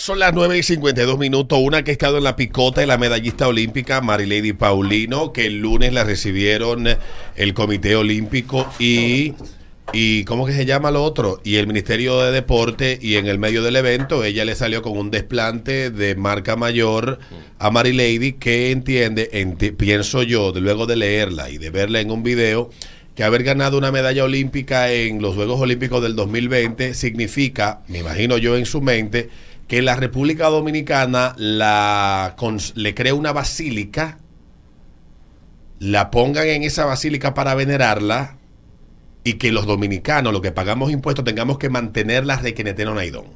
Son las 9 y 52 minutos. Una que ha estado en la picota de la medallista olímpica Marilady Paulino, que el lunes la recibieron el Comité Olímpico y, y. ¿Cómo que se llama lo otro? Y el Ministerio de Deporte. Y en el medio del evento, ella le salió con un desplante de marca mayor a Marilady, que entiende, enti- pienso yo, de luego de leerla y de verla en un video que haber ganado una medalla olímpica en los Juegos Olímpicos del 2020 significa, me imagino yo en su mente, que la República Dominicana la, cons- le crea una basílica, la pongan en esa basílica para venerarla y que los dominicanos, los que pagamos impuestos, tengamos que mantenerla requeneteno naidón.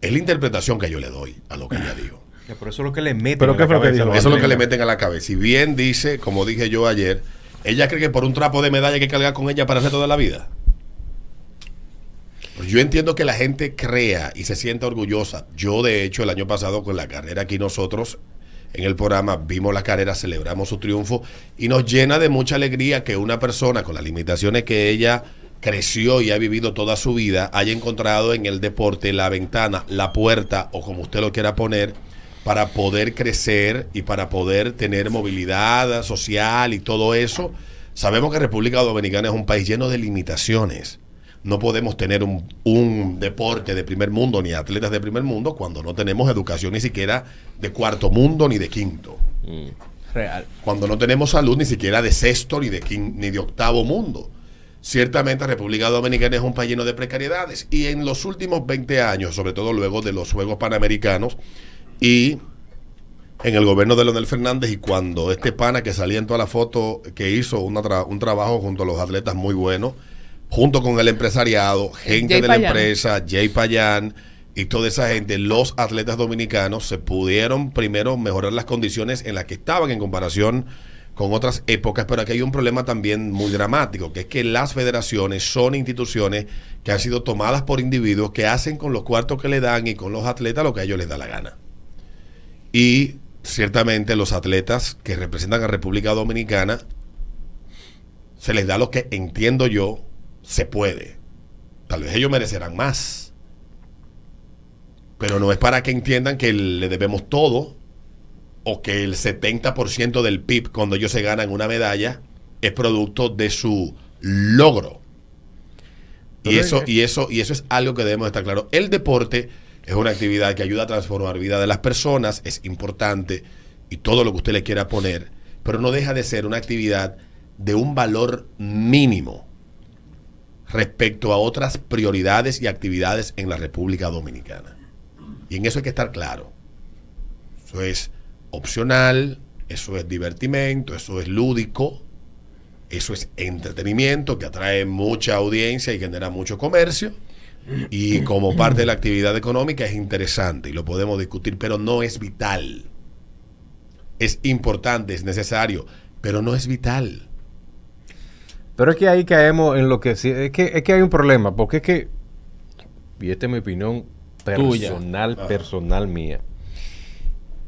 Es la interpretación que yo le doy a lo que ella dijo. Por eso es lo que le meten. ¿Pero en qué la fue lo que cabeza a Eso es lo que le meten a la cabeza. Y bien dice, como dije yo ayer, ella cree que por un trapo de medalla hay que cargar con ella para el resto de la vida. Pues Yo entiendo que la gente crea y se sienta orgullosa. Yo, de hecho, el año pasado con la carrera aquí nosotros en el programa vimos la carrera, celebramos su triunfo y nos llena de mucha alegría que una persona con las limitaciones que ella creció y ha vivido toda su vida haya encontrado en el deporte la ventana, la puerta o como usted lo quiera poner para poder crecer y para poder tener movilidad social y todo eso. Sabemos que República Dominicana es un país lleno de limitaciones. No podemos tener un, un deporte de primer mundo ni atletas de primer mundo cuando no tenemos educación ni siquiera de cuarto mundo ni de quinto. Real. Cuando no tenemos salud ni siquiera de sexto ni de, quin- ni de octavo mundo. Ciertamente República Dominicana es un país lleno de precariedades y en los últimos 20 años, sobre todo luego de los Juegos Panamericanos y en el gobierno de Leonel Fernández y cuando este pana que salía en toda la foto que hizo una tra- un trabajo junto a los atletas muy bueno, junto con el empresariado, gente Jay de la empresa, Jay Payán y toda esa gente, los atletas dominicanos se pudieron primero mejorar las condiciones en las que estaban en comparación con otras épocas, pero aquí hay un problema también muy dramático, que es que las federaciones son instituciones que han sido tomadas por individuos que hacen con los cuartos que le dan y con los atletas lo que a ellos les da la gana. Y ciertamente los atletas que representan a República Dominicana se les da lo que entiendo yo se puede. Tal vez ellos merecerán más. Pero no es para que entiendan que le debemos todo o que el 70% del PIB cuando ellos se ganan una medalla es producto de su logro. Y eso, y eso, y eso es algo que debemos estar claro. El deporte es una actividad que ayuda a transformar vida de las personas, es importante y todo lo que usted le quiera poner, pero no deja de ser una actividad de un valor mínimo respecto a otras prioridades y actividades en la República Dominicana. Y en eso hay que estar claro. Eso es opcional, eso es divertimento, eso es lúdico, eso es entretenimiento que atrae mucha audiencia y genera mucho comercio. Y como parte de la actividad económica es interesante y lo podemos discutir, pero no es vital. Es importante, es necesario, pero no es vital. Pero es que ahí caemos en lo que sí. Es que, es que hay un problema, porque es que. Y esta es mi opinión Tuya. personal, personal mía.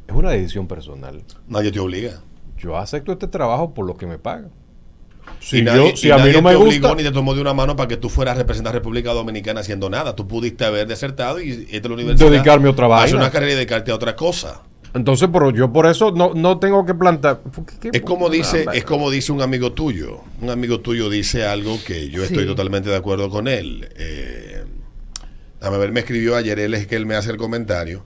Es una decisión personal. Nadie te obliga. Yo acepto este trabajo por lo que me pagan. Y Si, nadie- yo, si y a mí nadie no me te obligó gusta. ni te tomó de una mano para que tú fueras a representar a República Dominicana haciendo nada. Tú pudiste haber desertado y irte a la universidad. Dedicarme a otra Hacer vaina. una carrera y dedicarte a otra cosa. Entonces, pero yo por eso no, no tengo que plantar. ¿Qué- qué- Es como dice, es como dice un amigo tuyo. Un amigo tuyo dice algo que yo estoy Sí. totalmente de acuerdo con él. Eh, A ver, me escribió ayer, él es que él me hace el comentario.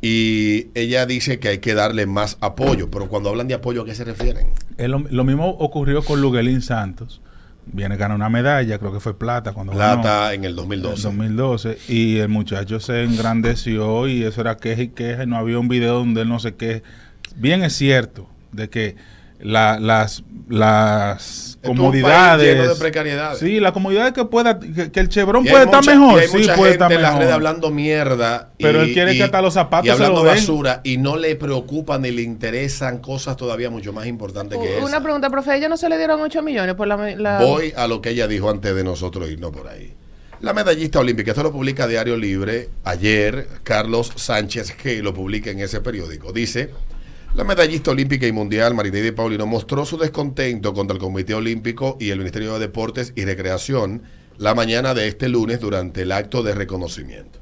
Y ella dice que hay que darle más apoyo, pero cuando hablan de apoyo, ¿a qué se refieren? Es lo, lo mismo ocurrió con Luguelín Santos. Viene a ganar una medalla, creo que fue plata cuando Plata ganó, en el 2012. en 2012. Y el muchacho se engrandeció y eso era queja y queja. Y no había un video donde él no sé qué. Bien es cierto de que la- las, las comodidades. lleno de precariedades. Sí, la comodidad que pueda, que, que el Chevron puede estar mejor. y hay sí, mucha puede gente estar en las mejor. redes hablando mierda. Pero él quiere que hasta los zapatos y se hablando lo den. basura y no le preocupan ni le interesan cosas todavía mucho más importantes que Una esa. pregunta, profe, ¿a ella no se le dieron 8 millones por la... la- Voy a lo que ella dijo antes de nosotros irnos por ahí. La medallista olímpica, esto lo publica Diario Libre ayer, Carlos Sánchez G lo publica en ese periódico. Dice, la medallista olímpica y mundial Marineide Paulino mostró su descontento contra el Comité Olímpico y el Ministerio de Deportes y Recreación la mañana de este lunes durante el acto de reconocimiento.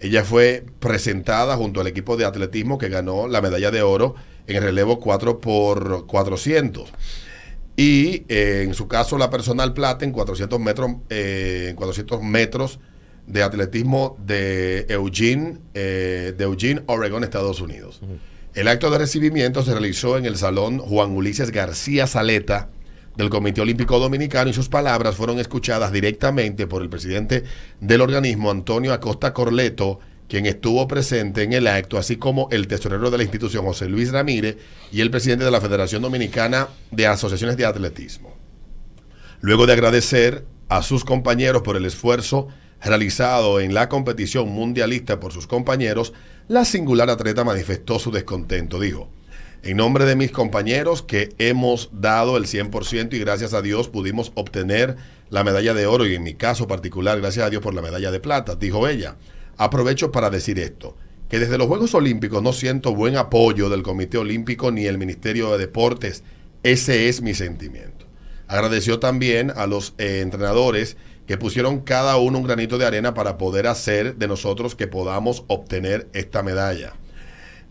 Ella fue presentada junto al equipo de atletismo que ganó la medalla de oro en el relevo 4 por 400 y eh, en su caso la personal plata en 400 metros, eh, en 400 metros de atletismo de Eugene, eh, de Eugene, Oregon, Estados Unidos. El acto de recibimiento se realizó en el Salón Juan Ulises García Saleta del Comité Olímpico Dominicano y sus palabras fueron escuchadas directamente por el presidente del organismo, Antonio Acosta Corleto, quien estuvo presente en el acto, así como el tesorero de la institución, José Luis Ramírez, y el presidente de la Federación Dominicana de Asociaciones de Atletismo. Luego de agradecer a sus compañeros por el esfuerzo realizado en la competición mundialista por sus compañeros, la singular atleta manifestó su descontento. Dijo, en nombre de mis compañeros que hemos dado el 100% y gracias a Dios pudimos obtener la medalla de oro y en mi caso particular, gracias a Dios por la medalla de plata, dijo ella. Aprovecho para decir esto, que desde los Juegos Olímpicos no siento buen apoyo del Comité Olímpico ni el Ministerio de Deportes. Ese es mi sentimiento. Agradeció también a los eh, entrenadores que pusieron cada uno un granito de arena para poder hacer de nosotros que podamos obtener esta medalla.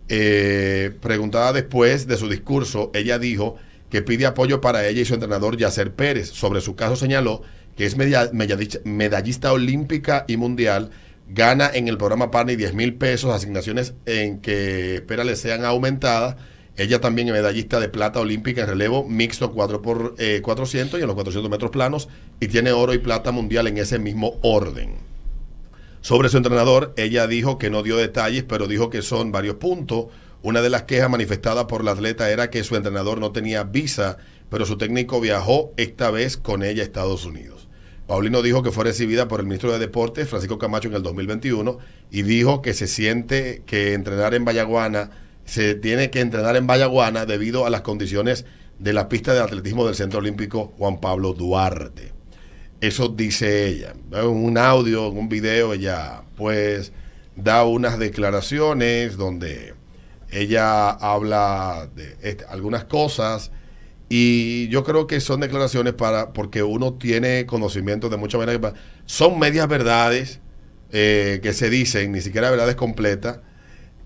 Eh, preguntada después de su discurso, ella dijo que pide apoyo para ella y su entrenador Yacer Pérez. Sobre su caso señaló que es medallista olímpica y mundial, gana en el programa Parney 10 mil pesos, asignaciones en que espera le sean aumentadas. Ella también es medallista de plata olímpica en relevo mixto 4 por eh, 400 y en los 400 metros planos y tiene oro y plata mundial en ese mismo orden. Sobre su entrenador, ella dijo que no dio detalles, pero dijo que son varios puntos. Una de las quejas manifestadas por la atleta era que su entrenador no tenía visa, pero su técnico viajó esta vez con ella a Estados Unidos. Paulino dijo que fue recibida por el ministro de Deportes, Francisco Camacho, en el 2021, y dijo que se siente que entrenar en Vallaguana, se tiene que entrenar en Vallaguana debido a las condiciones de la pista de atletismo del Centro Olímpico Juan Pablo Duarte. Eso dice ella. En un audio, en un video, ella pues da unas declaraciones donde ella habla de este, algunas cosas y yo creo que son declaraciones para porque uno tiene conocimiento de muchas maneras. Son medias verdades eh, que se dicen, ni siquiera verdades completas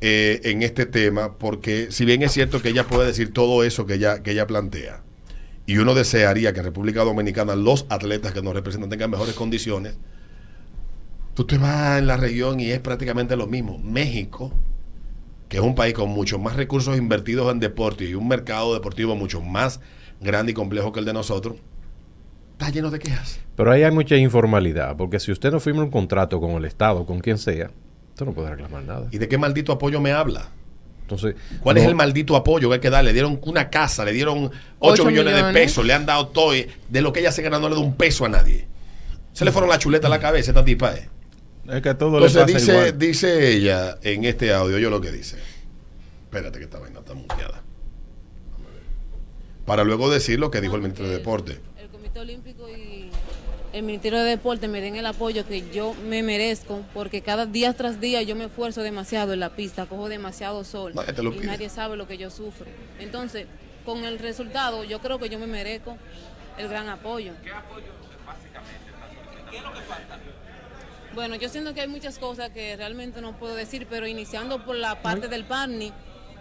eh, en este tema, porque si bien es cierto que ella puede decir todo eso que ella, que ella plantea, y uno desearía que en República Dominicana los atletas que nos representan tengan mejores condiciones, tú te vas en la región y es prácticamente lo mismo. México, que es un país con muchos más recursos invertidos en deporte y un mercado deportivo mucho más grande y complejo que el de nosotros, está lleno de quejas. Pero ahí hay mucha informalidad, porque si usted no firma un contrato con el Estado, con quien sea, usted no puede reclamar nada. ¿Y de qué maldito apoyo me habla? Entonces, ¿Cuál no- es el maldito apoyo que hay que dar? Le dieron una casa, le dieron 8 Ocho millones, de pesos, le han dado todo. De lo que ella se ganó no le da un peso a nadie. Se le fueron la chuleta a la cabeza esta tipa. eh. Es que todo Entonces le pasa dice, igual. dice ella en este audio, yo lo que dice. Espérate que esta vaina está muteada. Para luego decir lo que dijo el ministro de Deporte. el Comité Olímpico y el Ministerio de Deporte me den el apoyo que yo me merezco, porque cada día tras día yo me esfuerzo demasiado en la pista, cojo demasiado sol Nadie te lo y pide. nadie sabe lo que yo sufro. Entonces, con el resultado, yo creo que yo me merezco el gran apoyo. ¿Qué apoyo básicamente ¿Qué es lo que falta? Bueno, yo siento que hay muchas cosas que realmente no puedo decir, pero iniciando por la parte del PARNI,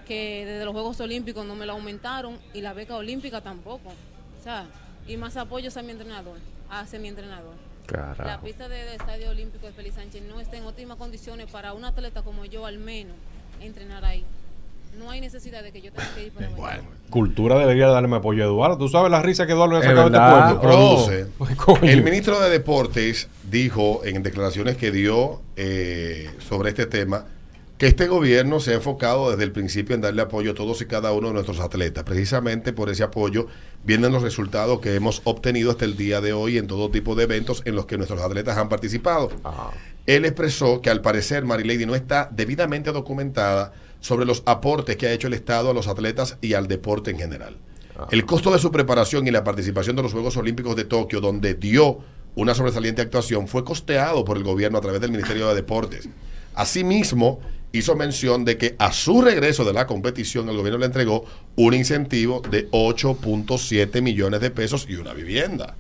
que desde los Juegos Olímpicos no me la aumentaron y la beca olímpica tampoco. O sea, y más apoyos a mi entrenador, hacia mi entrenador. la pista del Estadio Olímpico de Félix Sánchez no está en óptimas condiciones para un atleta como yo al menos entrenar ahí. No hay necesidad de que yo tenga que ir para allá. Cultura debería darle apoyo a Eduardo. ¿Tú sabes la risa que Eduardo le Es sacado a este pueblo? produce. Pues. El ministro de Deportes dijo en declaraciones que dio eh, sobre este tema que este gobierno se ha enfocado desde el principio en darle apoyo a todos y cada uno de nuestros atletas. Precisamente por ese apoyo vienen los resultados que hemos obtenido hasta el día de hoy en todo tipo de eventos en los que nuestros atletas han participado. Él expresó que al parecer Marilady no está debidamente documentada sobre los aportes que ha hecho el Estado a los atletas y al deporte en general. El costo de su preparación y la participación de los Juegos Olímpicos de Tokio, donde dio una sobresaliente actuación, fue costeado por el gobierno a través del Ministerio de Deportes. Asimismo, hizo mención de que a su regreso de la competición el gobierno le entregó un incentivo de 8.7 millones de pesos y una vivienda.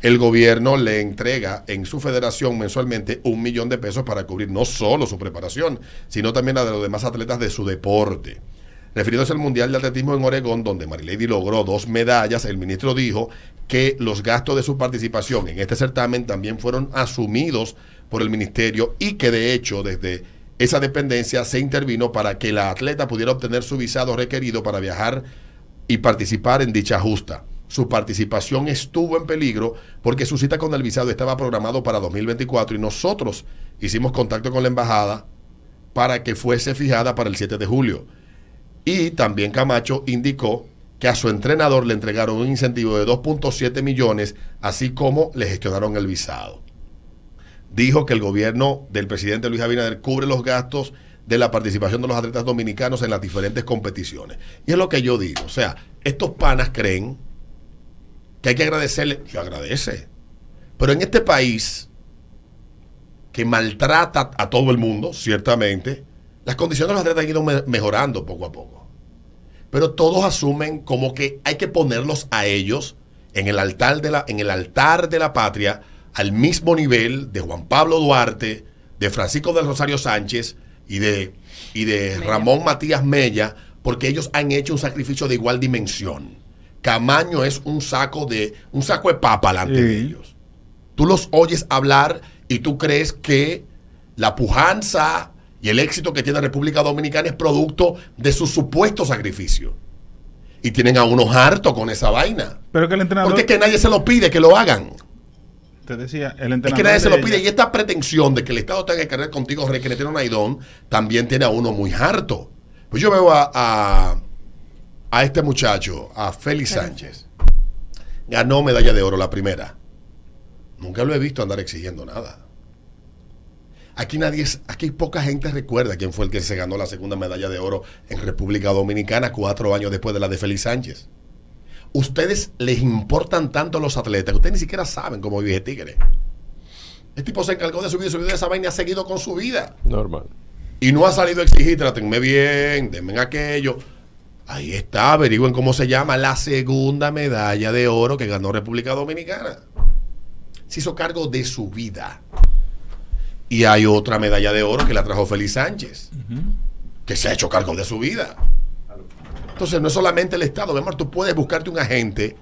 El gobierno le entrega en su federación mensualmente un millón de pesos para cubrir no solo su preparación, sino también la de los demás atletas de su deporte. Refiriéndose al Mundial de Atletismo en Oregón, donde Marilady logró dos medallas, el ministro dijo que los gastos de su participación en este certamen también fueron asumidos por el ministerio y que de hecho desde esa dependencia se intervino para que la atleta pudiera obtener su visado requerido para viajar y participar en dicha justa. Su participación estuvo en peligro porque su cita con el visado estaba programado para 2024 y nosotros hicimos contacto con la embajada para que fuese fijada para el 7 de julio. Y también Camacho indicó que a su entrenador le entregaron un incentivo de 2.7 millones, así como le gestionaron el visado. Dijo que el gobierno del presidente Luis Abinader cubre los gastos de la participación de los atletas dominicanos en las diferentes competiciones. Y es lo que yo digo, o sea, estos panas creen que hay que agradecerle, yo agradece. Pero en este país que maltrata a todo el mundo, ciertamente, las condiciones de los atletas han ido me- mejorando poco a poco. Pero todos asumen como que hay que ponerlos a ellos en el altar de la, en el altar de la patria al mismo nivel de Juan Pablo Duarte, de Francisco del Rosario Sánchez y de, y de Ramón Matías Mella, porque ellos han hecho un sacrificio de igual dimensión. Camaño es un saco de un saco de papa delante de ellos. Tú los oyes hablar y tú crees que la pujanza y el éxito que tiene República Dominicana es producto de su supuesto sacrificio. Y tienen a unos hartos con esa vaina. Pero que el entrenador. Porque es que nadie se lo pide que lo hagan. Te decía, el Es entrenador. que nadie se lo pide. ella- Y esta pretensión de que el Estado tenga que cargar contigo requerir Naidón también tiene a uno muy harto. Pues yo veo a, a, a este muchacho, a Félix Sánchez. Ganó medalla de oro la primera. Nunca lo he visto andar exigiendo nada. Aquí nadie, aquí poca gente recuerda quién fue el que se ganó la segunda medalla de oro en República Dominicana cuatro años después de la de Félix Sánchez. Ustedes les importan tanto los atletas que ustedes ni siquiera saben cómo vive Tigre. El tipo se encargó de su vida, su vida de esa vaina y ha seguido con su vida. Normal. Y no ha salido a exigir, trátenme bien, denme aquello. Ahí está, averigüen cómo se llama la segunda medalla de oro que ganó República Dominicana. Se hizo cargo de su vida. Y hay otra medalla de oro que la trajo Félix Sánchez, que se ha hecho cargo de su vida. Entonces no es solamente el Estado, mi amor, tú puedes buscarte un agente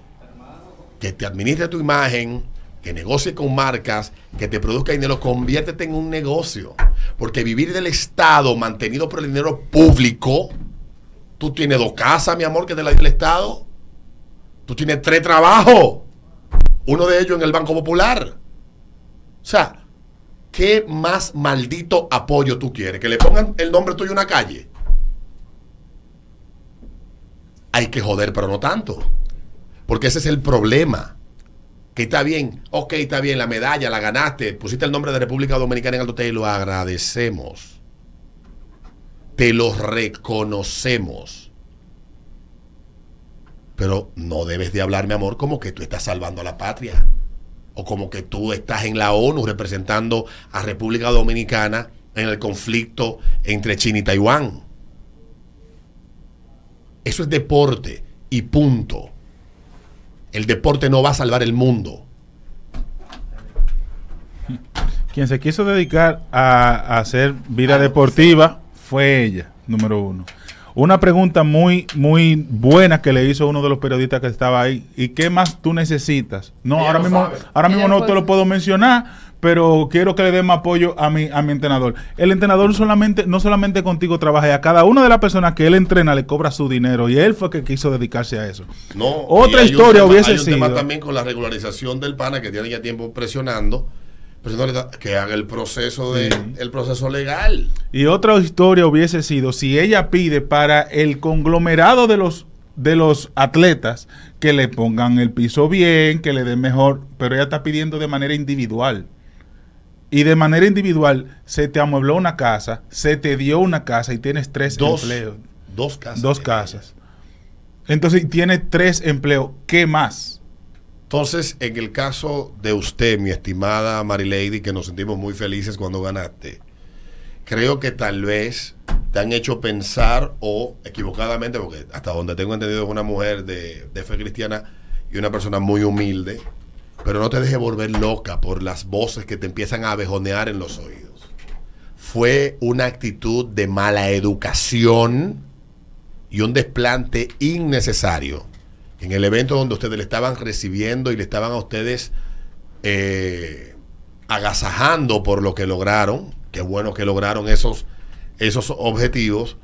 que te administre tu imagen, que negocie con marcas, que te produzca dinero, conviértete en un negocio. Porque vivir del Estado mantenido por el dinero público, tú tienes dos casas, mi amor, que te la dio el Estado. Tú tienes tres trabajos. Uno de ellos en el Banco Popular. O sea, ¿qué más maldito apoyo tú quieres? Que le pongan el nombre tuyo en una calle. Hay que joder, pero no tanto. Porque ese es el problema. Que está bien, ok, está bien, la medalla la ganaste, pusiste el nombre de República Dominicana en alto te lo agradecemos. Te lo reconocemos. Pero no debes de hablar, mi amor, como que tú estás salvando a la patria. O como que tú estás en la ONU representando a República Dominicana en el conflicto entre China y Taiwán. Eso es deporte y punto. El deporte no va a salvar el mundo. Quien se quiso dedicar a, hacer vida deportiva fue ella, número uno. Una pregunta muy, muy buena que le hizo uno de los periodistas que estaba ahí. ¿Y qué más tú necesitas? No, Ella ahora mismo, sabe. ahora mismo Ella no te lo puedo mencionar, pero quiero que le dé más apoyo a mi, a mi entrenador. El entrenador solamente, no solamente contigo trabaja, y a cada una de las personas que él entrena le cobra su dinero. Y él fue que quiso dedicarse a eso. No, Otra y hay un historia tema- hubiese hay un tema sido. también con la regularización del pana que tiene ya tiempo presionando, que haga el proceso de el proceso legal. Y otra historia hubiese sido si ella pide para el conglomerado de los de los atletas que le pongan el piso bien, que le den mejor, pero ella está pidiendo de manera individual. Y de manera individual se te amuebló una casa, se te dio una casa y tienes tres Dos- empleos. Dos casas. Dos casas. Entonces tienes tres empleos. ¿Qué más? Entonces, en el caso de usted, mi estimada Marilady, que nos sentimos muy felices cuando ganaste, creo que tal vez te han hecho pensar o equivocadamente, porque hasta donde tengo entendido es una mujer de, de fe cristiana y una persona muy humilde, pero no te dejes volver loca por las voces que te empiezan a abejonear en los oídos. Fue una actitud de mala educación y un desplante innecesario en el evento donde ustedes le estaban recibiendo y le estaban a ustedes eh, agasajando por lo que lograron. Qué bueno que lograron esos, esos objetivos.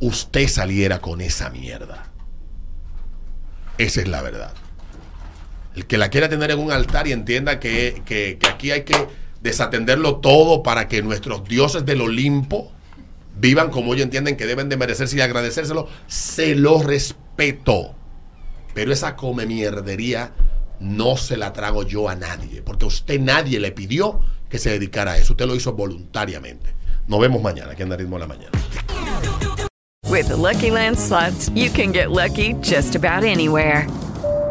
Usted saliera con esa mierda. Esa es la verdad. El que la quiera tener en un altar y entienda que, que- que aquí hay que desatenderlo todo para que nuestros dioses del Olimpo vivan como ellos entienden que deben de merecerse y agradecérselo, se lo respeto. Pero esa come mierdería no se la trago yo a nadie, porque usted nadie le pidió que se dedicara a eso. Usted lo hizo voluntariamente. Nos vemos mañana, aquí en Ritmo de la Mañana. With the Lucky Land you can get lucky just about anywhere.